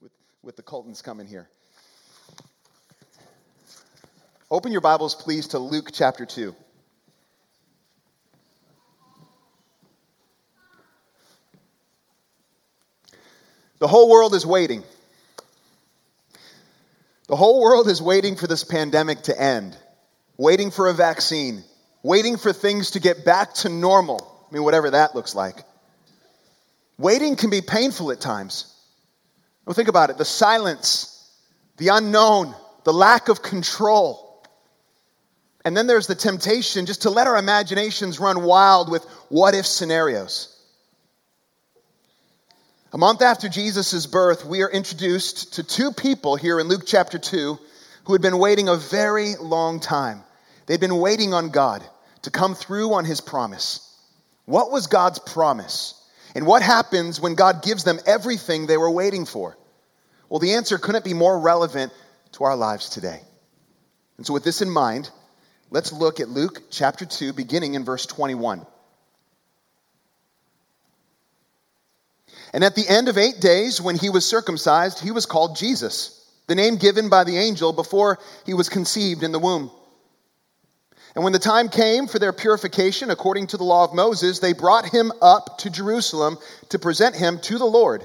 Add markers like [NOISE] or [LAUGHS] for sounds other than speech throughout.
with, with the Coltons coming here. Open your Bibles, please, to Luke chapter 2. The whole world is waiting. The whole world is waiting for this pandemic to end, waiting for a vaccine, waiting for things to get back to normal. I mean, whatever that looks like. Waiting can be painful at times. Well, think about it the silence, the unknown, the lack of control. And then there's the temptation just to let our imaginations run wild with what if scenarios. A month after Jesus' birth, we are introduced to two people here in Luke chapter 2 who had been waiting a very long time. They'd been waiting on God to come through on his promise. What was God's promise? And what happens when God gives them everything they were waiting for? Well, the answer couldn't be more relevant to our lives today. And so, with this in mind, let's look at Luke chapter 2, beginning in verse 21. And at the end of eight days, when he was circumcised, he was called Jesus, the name given by the angel before he was conceived in the womb. And when the time came for their purification according to the law of Moses, they brought him up to Jerusalem to present him to the Lord.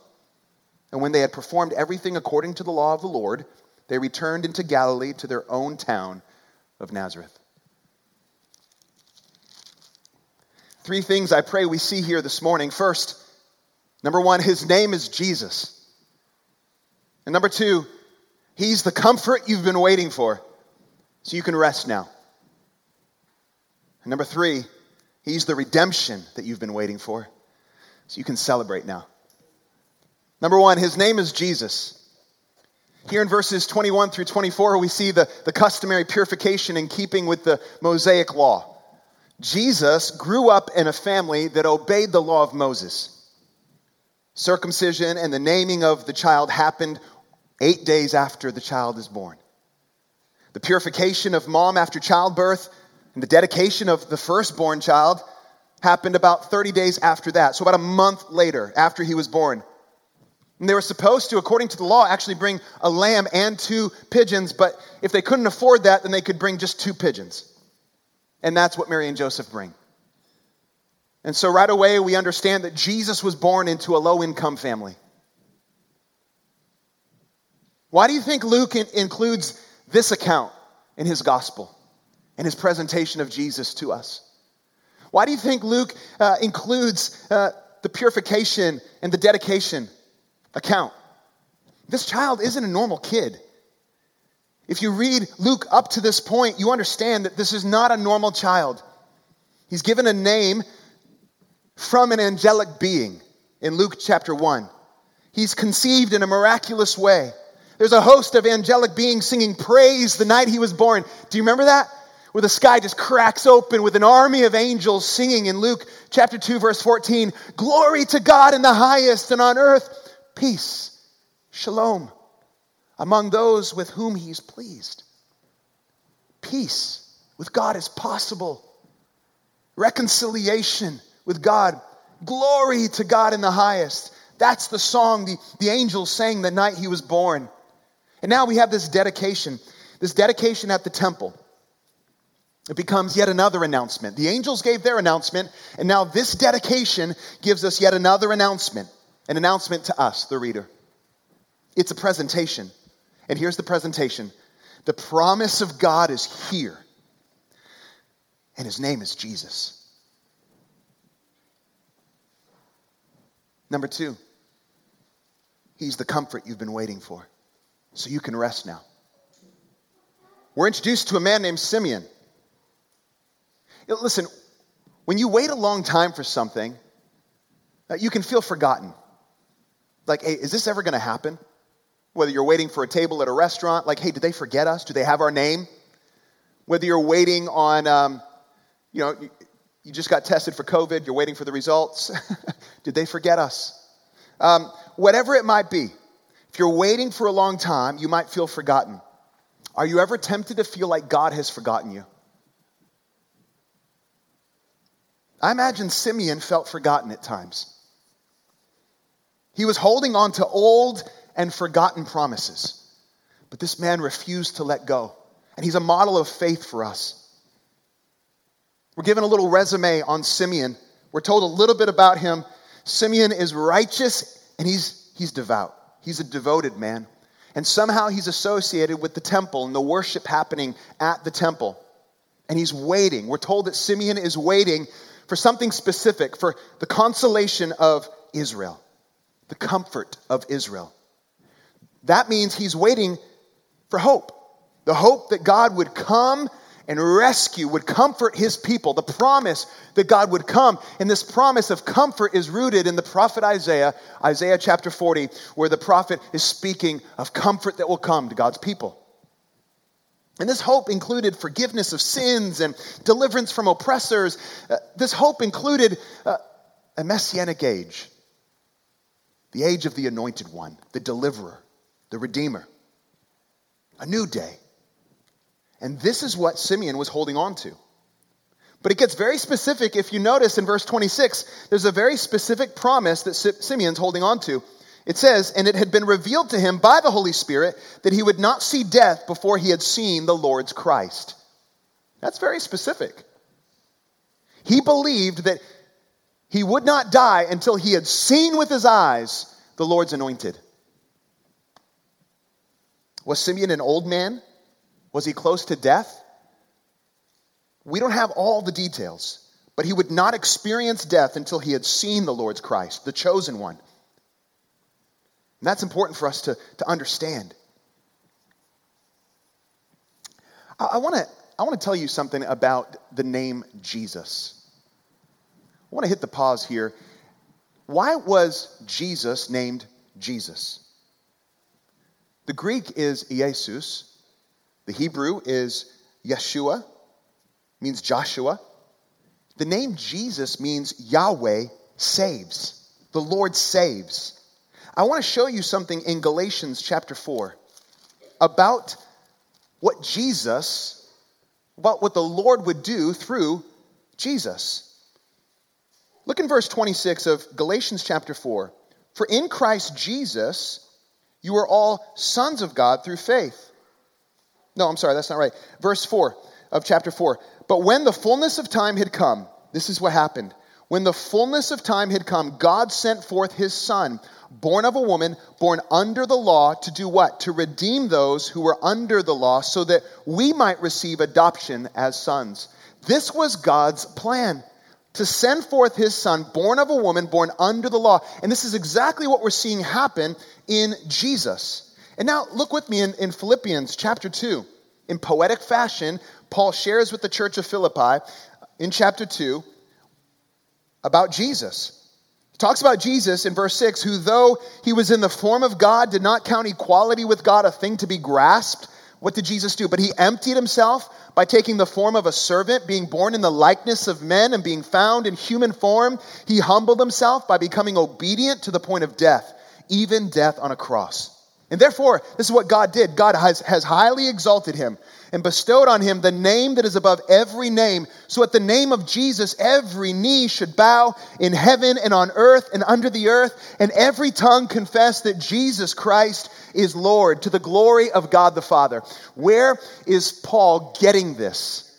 And when they had performed everything according to the law of the Lord, they returned into Galilee to their own town of Nazareth. Three things I pray we see here this morning. First, number one, his name is Jesus. And number two, He's the comfort you've been waiting for, so you can rest now. And number three, He's the redemption that you've been waiting for, so you can celebrate now. Number one, His name is Jesus. Here in verses 21 through 24, we see the, the customary purification in keeping with the Mosaic law. Jesus grew up in a family that obeyed the law of Moses. Circumcision and the naming of the child happened eight days after the child is born. The purification of mom after childbirth and the dedication of the firstborn child happened about 30 days after that, so about a month later after he was born. And they were supposed to, according to the law, actually bring a lamb and two pigeons, but if they couldn't afford that, then they could bring just two pigeons. And that's what Mary and Joseph bring. And so right away, we understand that Jesus was born into a low income family. Why do you think Luke in- includes this account in his gospel and his presentation of Jesus to us? Why do you think Luke uh, includes uh, the purification and the dedication account? This child isn't a normal kid. If you read Luke up to this point, you understand that this is not a normal child. He's given a name from an angelic being in Luke chapter 1. He's conceived in a miraculous way. There's a host of angelic beings singing praise the night he was born. Do you remember that? Where the sky just cracks open with an army of angels singing in Luke chapter 2, verse 14 Glory to God in the highest, and on earth, peace, shalom, among those with whom he's pleased. Peace with God is possible, reconciliation with God, glory to God in the highest. That's the song the, the angels sang the night he was born. And now we have this dedication, this dedication at the temple. It becomes yet another announcement. The angels gave their announcement, and now this dedication gives us yet another announcement, an announcement to us, the reader. It's a presentation. And here's the presentation the promise of God is here, and his name is Jesus. Number two, He's the comfort you've been waiting for. So you can rest now. We're introduced to a man named Simeon. Listen, when you wait a long time for something, uh, you can feel forgotten. Like, hey, is this ever going to happen? Whether you're waiting for a table at a restaurant, like, hey, did they forget us? Do they have our name? Whether you're waiting on, um, you know, you, you, just got tested for COVID, you're waiting for the results. [LAUGHS] did they forget us? Um, whatever it might be, if you're waiting for a long time, you might feel forgotten. Are you ever tempted to feel like God has forgotten you? I imagine Simeon felt forgotten at times. He was holding on to old and forgotten promises, but this man refused to let go. And he's a model of faith for us. We're given a little resume on Simeon. We're told a little bit about him. Simeon is righteous and he's, he's devout. He's a devoted man. And somehow he's associated with the temple and the worship happening at the temple. And he's waiting. We're told that Simeon is waiting for something specific, for the consolation of Israel, the comfort of Israel. That means he's waiting for hope. The hope that God would come and rescue, would comfort his people, the promise that God would come. And this promise of comfort is rooted in the prophet Isaiah, Isaiah chapter 40, where the prophet is speaking of comfort that will come to God's people. And this hope included forgiveness of sins and deliverance from oppressors. Uh, this hope included uh, a messianic age, the age of the anointed one, the deliverer, the redeemer, a new day and this is what Simeon was holding on to. But it gets very specific. If you notice in verse 26, there's a very specific promise that Simeon's holding on to. It says, And it had been revealed to him by the Holy Spirit that he would not see death before he had seen the Lord's Christ. That's very specific. He believed that he would not die until he had seen with his eyes the Lord's anointed. Was Simeon an old man? Was he close to death? We don't have all the details, but he would not experience death until he had seen the Lord's Christ, the chosen one. And that's important for us to, to understand. I, I want to I want to tell you something about the name Jesus. I want to hit the pause here. Why was Jesus named Jesus? The Greek is Jesus, the Hebrew is Yeshua, means Joshua. The name Jesus means Yahweh saves. The Lord saves. I want to show you something in Galatians chapter 4 about what Jesus, about what the Lord would do through Jesus. Look in verse 26 of Galatians chapter 4. For in Christ Jesus, you are all sons of God through faith. No, I'm sorry, that's not right. Verse 4 of chapter 4. But when the fullness of time had come, this is what happened. When the fullness of time had come, God sent forth his son, born of a woman, born under the law, to do what? To redeem those who were under the law, so that we might receive adoption as sons. This was God's plan to send forth his son, born of a woman, born under the law. And this is exactly what we're seeing happen in Jesus. And now look with me in, in Philippians chapter 2. In poetic fashion, Paul shares with the church of Philippi in chapter 2 about Jesus. He talks about Jesus in verse 6, who though he was in the form of God, did not count equality with God a thing to be grasped. What did Jesus do? But he emptied himself by taking the form of a servant, being born in the likeness of men, and being found in human form. He humbled himself by becoming obedient to the point of death, even death on a cross. And therefore, this is what God did God has, has highly exalted him and bestowed on him the name that is above every name. So at the name of Jesus, every knee should bow in heaven and on earth and under the earth, and every tongue confess that Jesus Christ is Lord to the glory of God the Father. Where is Paul getting this?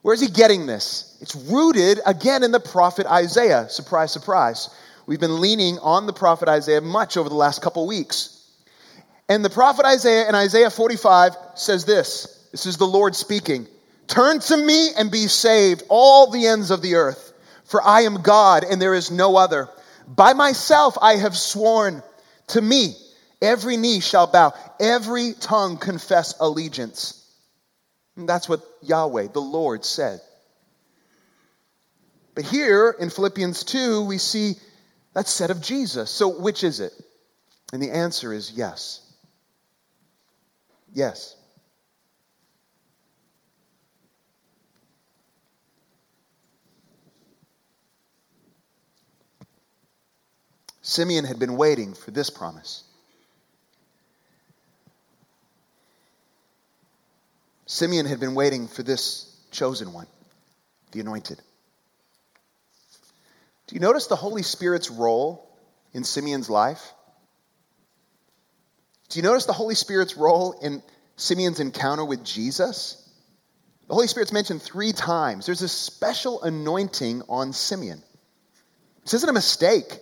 Where is he getting this? It's rooted again in the prophet Isaiah. Surprise, surprise. We've been leaning on the prophet Isaiah much over the last couple weeks. And the prophet Isaiah in Isaiah 45 says this this is the Lord speaking. Turn to me and be saved, all the ends of the earth, for I am God and there is no other. By myself I have sworn, to me every knee shall bow, every tongue confess allegiance. And that's what Yahweh, the Lord, said. But here in Philippians 2, we see that's said of Jesus. So which is it? And the answer is yes. Yes. Simeon had been waiting for this promise. Simeon had been waiting for this chosen one, the anointed. Do you notice the Holy Spirit's role in Simeon's life? Do you notice the Holy Spirit's role in Simeon's encounter with Jesus? The Holy Spirit's mentioned three times. There's a special anointing on Simeon. This isn't a mistake.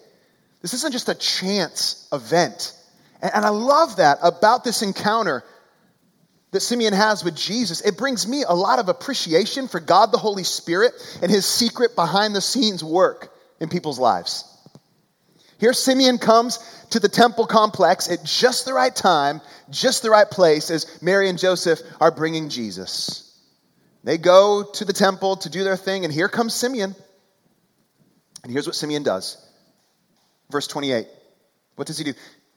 This isn't just a chance event. And I love that about this encounter that Simeon has with Jesus. It brings me a lot of appreciation for God the Holy Spirit and his secret behind the scenes work in people's lives. Here, Simeon comes to the temple complex at just the right time, just the right place as Mary and Joseph are bringing Jesus. They go to the temple to do their thing, and here comes Simeon. And here's what Simeon does Verse 28. What does he do?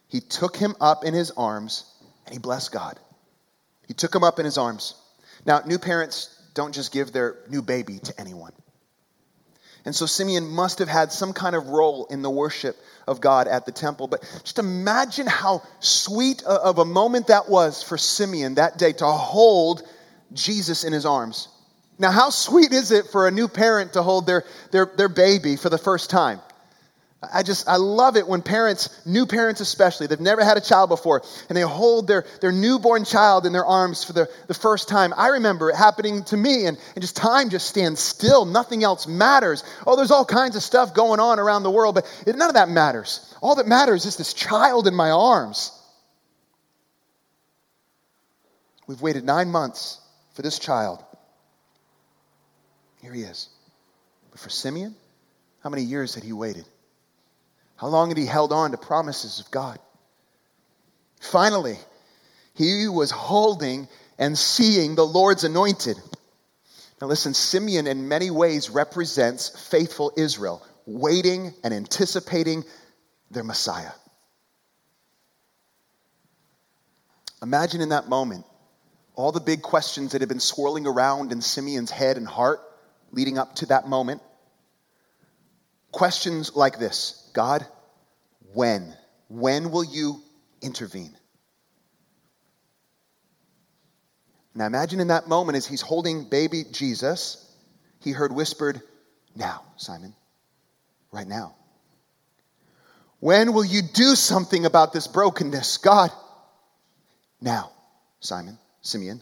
He took him up in his arms and he blessed God. He took him up in his arms. Now, new parents don't just give their new baby to anyone. And so Simeon must have had some kind of role in the worship of God at the temple. But just imagine how sweet of a moment that was for Simeon that day to hold Jesus in his arms. Now, how sweet is it for a new parent to hold their, their, their baby for the first time? I just, I love it when parents, new parents especially, they've never had a child before, and they hold their, their newborn child in their arms for the, the first time. I remember it happening to me, and, and just time just stands still. Nothing else matters. Oh, there's all kinds of stuff going on around the world, but it, none of that matters. All that matters is this child in my arms. We've waited nine months for this child. Here he is. But for Simeon, how many years had he waited? How long had he held on to promises of God? Finally, he was holding and seeing the Lord's anointed. Now, listen, Simeon in many ways represents faithful Israel, waiting and anticipating their Messiah. Imagine in that moment all the big questions that had been swirling around in Simeon's head and heart leading up to that moment. Questions like this God, when? When will you intervene? Now imagine in that moment as he's holding baby Jesus, he heard whispered, Now, Simon, right now. When will you do something about this brokenness? God, now, Simon, Simeon.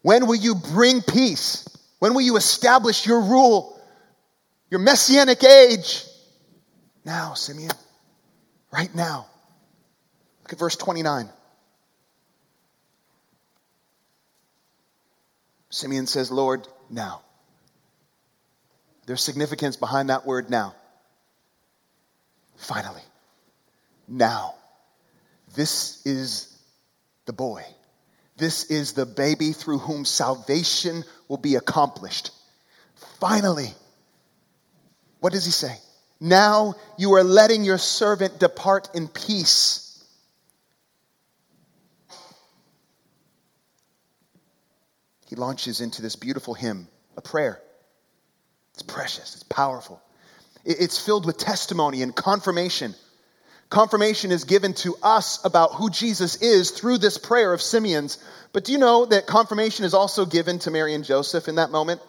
When will you bring peace? When will you establish your rule, your messianic age? Now, Simeon. Right now. Look at verse 29. Simeon says, Lord, now. There's significance behind that word now. Finally. Now. This is the boy. This is the baby through whom salvation will be accomplished. Finally, what does he say? Now you are letting your servant depart in peace. He launches into this beautiful hymn, a prayer. It's precious, it's powerful. It's filled with testimony and confirmation. Confirmation is given to us about who Jesus is through this prayer of Simeon's. But do you know that confirmation is also given to Mary and Joseph in that moment?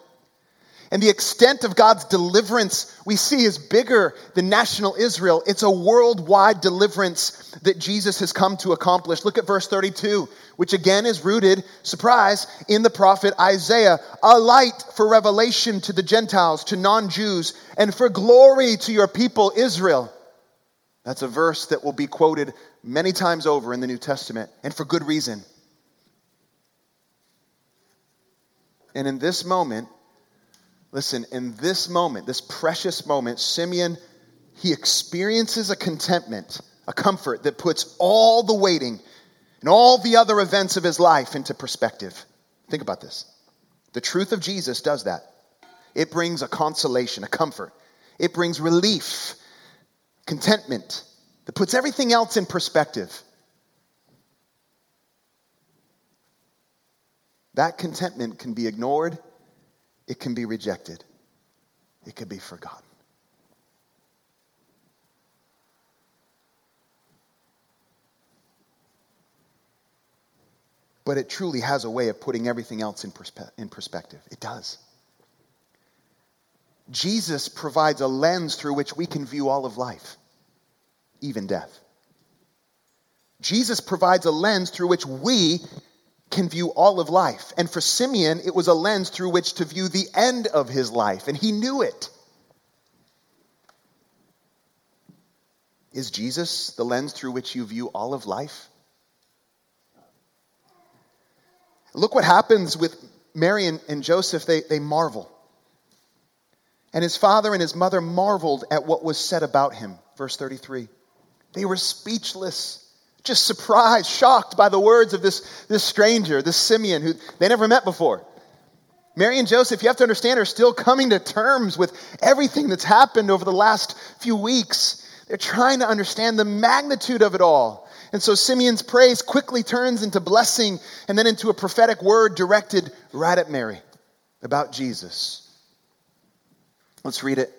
And the extent of God's deliverance we see is bigger than national Israel. It's a worldwide deliverance that Jesus has come to accomplish. Look at verse 32, which again is rooted, surprise, in the prophet Isaiah. A light for revelation to the Gentiles, to non Jews, and for glory to your people Israel. That's a verse that will be quoted many times over in the New Testament, and for good reason. And in this moment, Listen, in this moment, this precious moment, Simeon, he experiences a contentment, a comfort that puts all the waiting and all the other events of his life into perspective. Think about this. The truth of Jesus does that. It brings a consolation, a comfort. It brings relief, contentment that puts everything else in perspective. That contentment can be ignored it can be rejected, it can be forgotten. But it truly has a way of putting everything else in, perspe- in perspective. It does. Jesus provides a lens through which we can view all of life, even death. Jesus provides a lens through which we can view all of life. And for Simeon, it was a lens through which to view the end of his life, and he knew it. Is Jesus the lens through which you view all of life? Look what happens with Mary and, and Joseph. They, they marvel. And his father and his mother marveled at what was said about him. Verse 33. They were speechless just surprised, shocked by the words of this, this stranger, this Simeon, who they never met before. Mary and Joseph, you have to understand, are still coming to terms with everything that's happened over the last few weeks. They're trying to understand the magnitude of it all. And so Simeon's praise quickly turns into blessing and then into a prophetic word directed right at Mary about Jesus. Let's read it.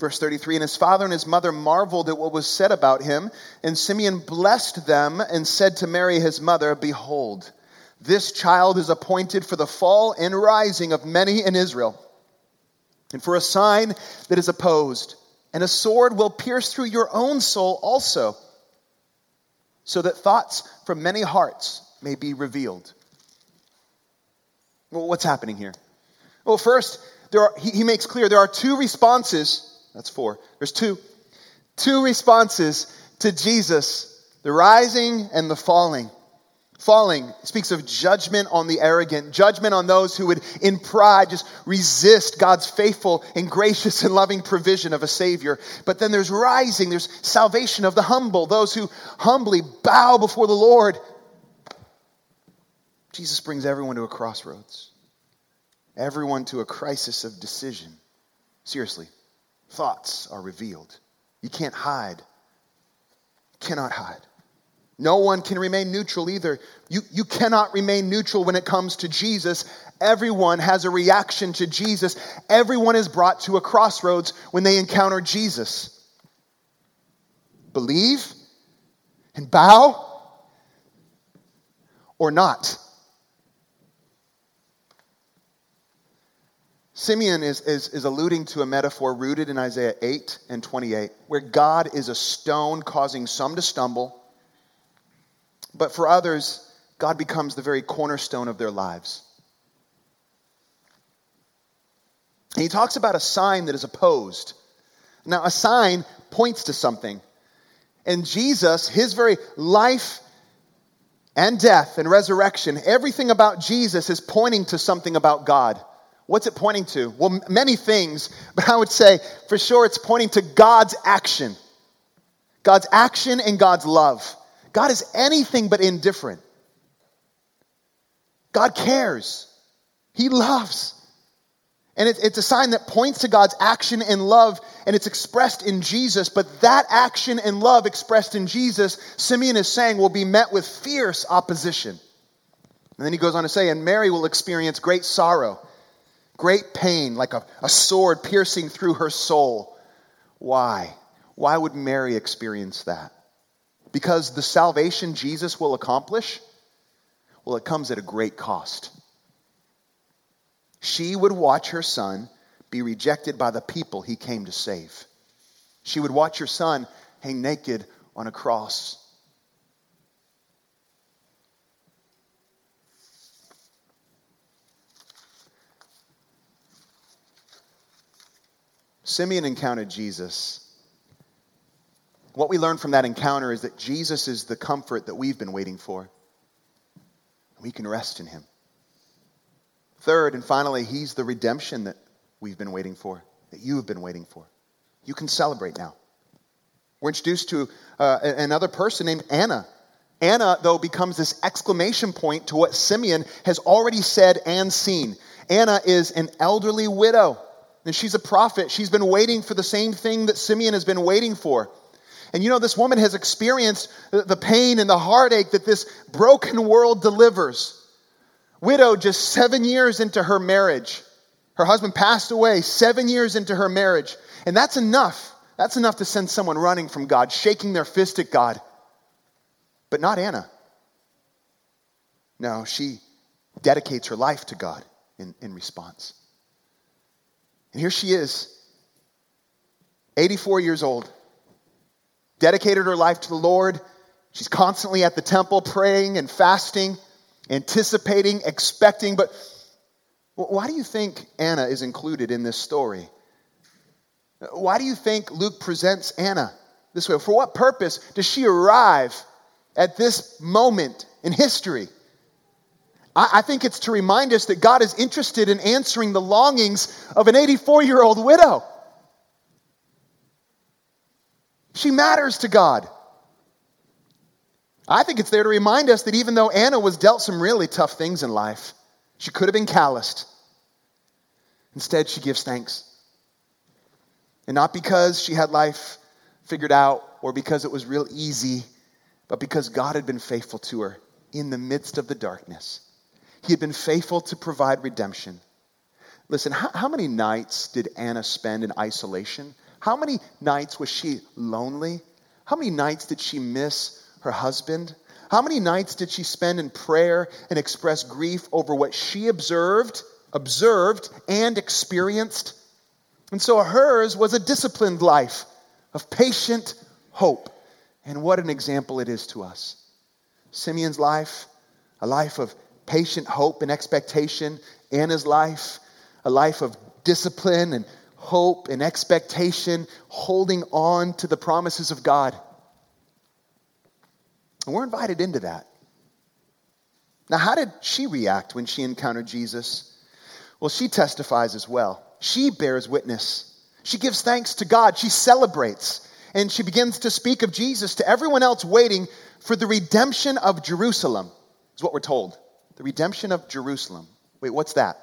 Verse 33 And his father and his mother marveled at what was said about him. And Simeon blessed them and said to Mary, his mother, Behold, this child is appointed for the fall and rising of many in Israel, and for a sign that is opposed. And a sword will pierce through your own soul also, so that thoughts from many hearts may be revealed. Well, what's happening here? Well, first, there are, he, he makes clear there are two responses that's four. There's two. Two responses to Jesus the rising and the falling. Falling speaks of judgment on the arrogant, judgment on those who would, in pride, just resist God's faithful and gracious and loving provision of a Savior. But then there's rising, there's salvation of the humble, those who humbly bow before the Lord. Jesus brings everyone to a crossroads, everyone to a crisis of decision. Seriously, thoughts are revealed. You can't hide. Cannot hide. No one can remain neutral either. You, you cannot remain neutral when it comes to Jesus. Everyone has a reaction to Jesus. Everyone is brought to a crossroads when they encounter Jesus. Believe and bow or not. Simeon is, is, is alluding to a metaphor rooted in Isaiah 8 and 28, where God is a stone causing some to stumble, but for others, God becomes the very cornerstone of their lives. And he talks about a sign that is opposed. Now, a sign points to something. And Jesus, his very life and death and resurrection, everything about Jesus is pointing to something about God. What's it pointing to? Well, many things, [LAUGHS] but I would say for sure it's pointing to God's action. God's action and God's love. God is anything but indifferent. God cares. He loves. And it's a sign that points to God's action and love, and it's expressed in Jesus. But that action and love expressed in Jesus, Simeon is saying, will be met with fierce opposition. And then he goes on to say, and Mary will experience great sorrow, great pain, like a, a sword piercing through her soul. Why? Why would Mary experience that? Because the salvation Jesus will accomplish, well, it comes at a great cost. She would watch her son be rejected by the people he came to save. She would watch her son hang naked on a cross. Simeon encountered Jesus. What we learn from that encounter is that Jesus is the comfort that we've been waiting for. We can rest in him. Third, and finally, he's the redemption that we've been waiting for, that you have been waiting for. You can celebrate now. We're introduced to uh, another person named Anna. Anna, though, becomes this exclamation point to what Simeon has already said and seen. Anna is an elderly widow, and she's a prophet. She's been waiting for the same thing that Simeon has been waiting for. And you know, this woman has experienced the pain and the heartache that this broken world delivers widow just seven years into her marriage. Her husband passed away seven years into her marriage. And that's enough. That's enough to send someone running from God, shaking their fist at God. But not Anna. No, she dedicates her life to God in, in response. And here she is, 84 years old, dedicated her life to the Lord. She's constantly at the temple praying and fasting anticipating, expecting. But why do you think Anna is included in this story? Why do you think Luke presents Anna this way? For what purpose does she arrive at this moment in history? I think it's to remind us that God is interested in answering the longings of an 84 year old widow. She matters to God. I think it's there to remind us that even though Anna was dealt some really tough things in life, she could have been calloused. Instead, she gives thanks. And not because she had life figured out or because it was real easy, but because God had been faithful to her in the midst of the darkness. He had been faithful to provide redemption. Listen, how, how, many nights did Anna spend in isolation? How many nights was she lonely? How many nights did she miss her husband? How many nights did she spend in prayer and express grief over what she observed, observed, and experienced? And so hers was a disciplined life of patient hope. And what an example it is to us. Simeon's life, a life of patient hope and expectation. in his life, a life of discipline and hope and expectation, holding on to the promises of God. And we're invited into that. Now, how did she react when she encountered Jesus? Well, she testifies as well. She bears witness. She gives thanks to God. She celebrates. And she begins to speak of Jesus to everyone else waiting for the redemption of Jerusalem, is what we're told. The redemption of Jerusalem. Wait, what's that?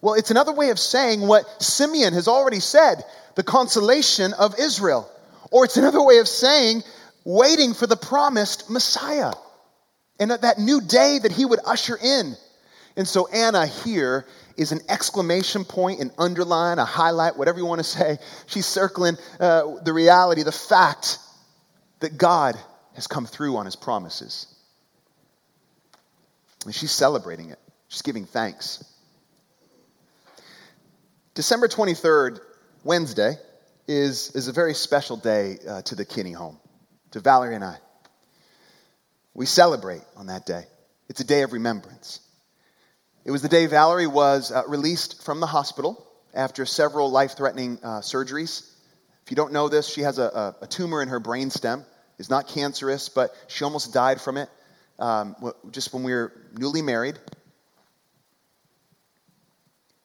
Well, it's another way of saying what Simeon has already said the consolation of Israel. Or it's another way of saying waiting for the promised Messiah and that new day that he would usher in. And so Anna here is an exclamation point, an underline, a highlight, whatever you want to say. She's circling uh, the reality, the fact that God has come through on his promises. And she's celebrating it, she's giving thanks. December 23rd, Wednesday, is, is a very special day uh, to the Kinney home to Valerie and I. We celebrate on that day. It's a day of remembrance. It was the day Valerie was uh, released from the hospital after several life threatening uh, surgeries. If you don't know this, she has a, a, a, tumor in her brain stem. It's not cancerous, but she almost died from it um, just when we were newly married.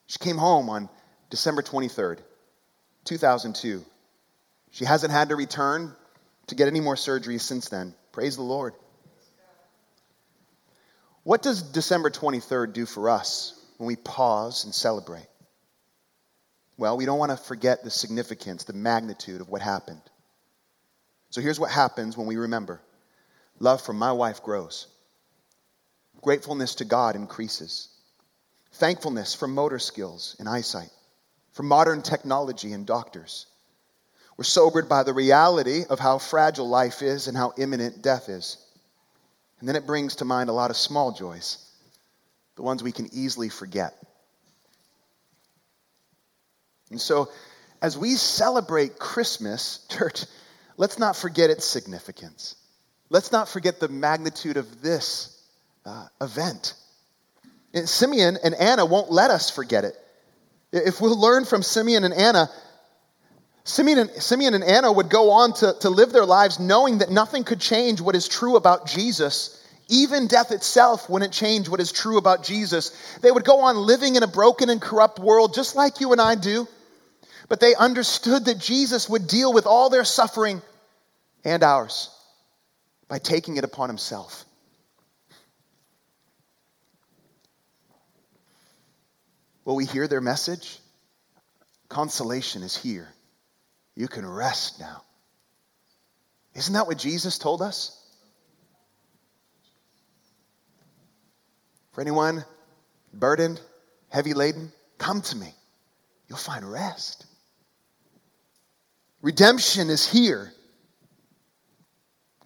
She came home on December 23rd, 2002. She hasn't had to return to get any more surgeries since then. Praise the Lord. What does December 23rd do for us when we pause and celebrate? Well, we don't want to forget the significance, the magnitude of what happened. So here's what happens when we remember love for my wife grows, gratefulness to God increases, thankfulness for motor skills and eyesight, for modern technology and doctors. We're sobered by the reality of how fragile life is and how imminent death is. And then it brings to mind a lot of small joys, the ones we can easily forget. And so, as we celebrate Christmas, [LAUGHS] church, let's not forget its significance. Let's not forget the magnitude of this uh, event. And Simeon and Anna won't let us forget it. If we'll learn from Simeon and Anna, Simeon and, Simeon and Anna would go on to, to live their lives knowing that nothing could change what is true about Jesus. Even death itself wouldn't change what is true about Jesus. They would go on living in a broken and corrupt world just like you and I do. But they understood that Jesus would deal with all their suffering and ours by taking it upon himself. Will we hear their message? Consolation is here. You can rest now. Isn't that what Jesus told us? For anyone burdened, heavy laden, come to me. You'll find rest. Redemption is here.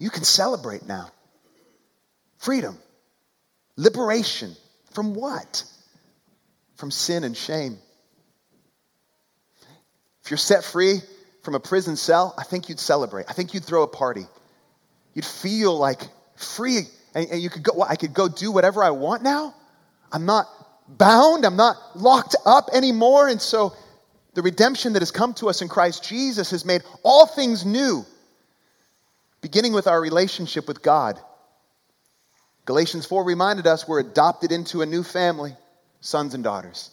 You can celebrate now. Freedom, liberation from what? From sin and shame. If you're set free from a prison cell, I think you'd celebrate. I think you'd throw a party. You'd feel like free, and, and you could go. Well, I could go do whatever I want now. I'm not bound. I'm not locked up anymore, and so the redemption that has come to us in Christ Jesus has made all things new, beginning with our relationship with God. Galatians 4 reminded us we're adopted into a new family, sons and daughters,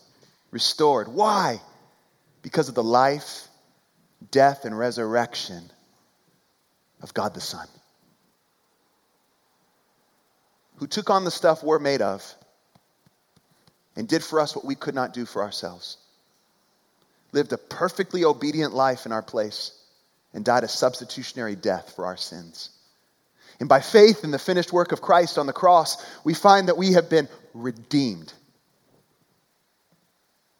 restored. Why? Because of the life, death, and resurrection of God the Son, who took on the stuff we're made of and did for us what we could not do for ourselves lived a perfectly obedient life in our place, and died a substitutionary death for our sins. And by faith in the finished work of Christ on the cross, we find that we have been redeemed.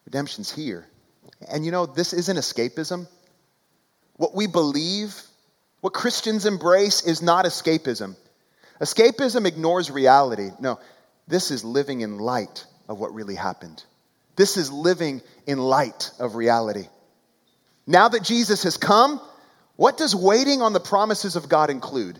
Redemption's here. And you know, this isn't escapism. What we believe, what Christians embrace, is not escapism. Escapism ignores reality. No, this is living in light of what really happened. This is living in light of reality. Now that Jesus has come, what does waiting on the promises of God include?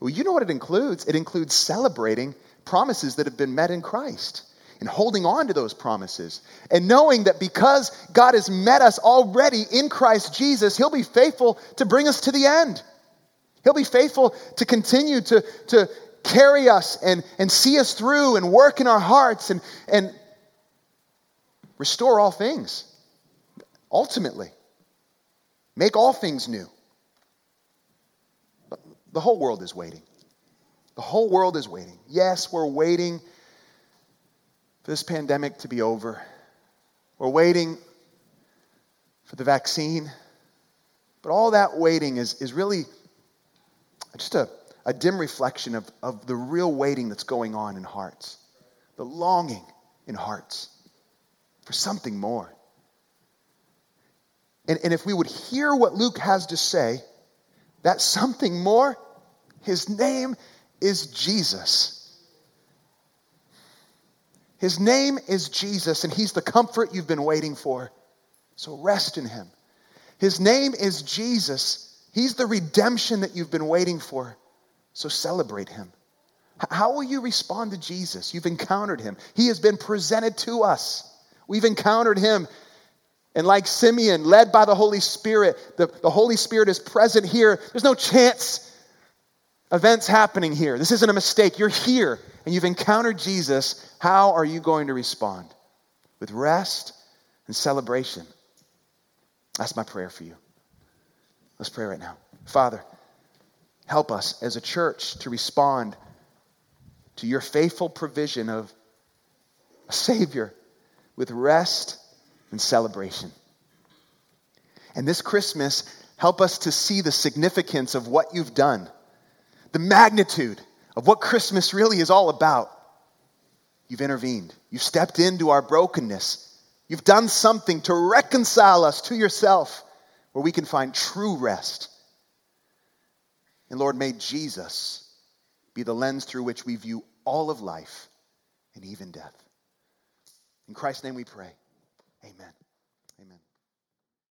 Well, you know what it includes. It includes celebrating promises that have been met in Christ and holding on to those promises and knowing that because God has met us already in Christ Jesus, He'll be faithful to bring us to the end. He'll be faithful to continue to, to carry us and, and see us through and work in our hearts and, and restore all things, ultimately, make all things new. The whole world is waiting. The whole world is waiting. Yes, we're waiting for this pandemic to be over. We're waiting for the vaccine. But all that waiting is, is really just a, a dim reflection of, of the real waiting that's going on in hearts, the longing in hearts for something more. And, and if we would hear what Luke has to say, that something more, his name is Jesus. His name is Jesus, and he's the comfort you've been waiting for. So rest in him. His name is Jesus. He's the redemption that you've been waiting for. So celebrate him. How will you respond to Jesus? You've encountered him, he has been presented to us. We've encountered him. And like Simeon, led by the Holy Spirit, the, the Holy Spirit is present here. There's no chance events happening here. This isn't a mistake. You're here and you've encountered Jesus. How are you going to respond? With rest and celebration. That's my prayer for you. Let's pray right now. Father, Help us as a church to respond to your faithful provision of a Savior with rest and celebration. And this Christmas, help us to see the significance of what you've done, the magnitude of what Christmas really is all about. You've intervened, you've stepped into our brokenness, you've done something to reconcile us to yourself where we can find true rest. And Lord, may Jesus be the lens through which we view all of life and even death. In Christ's name we pray. Amen.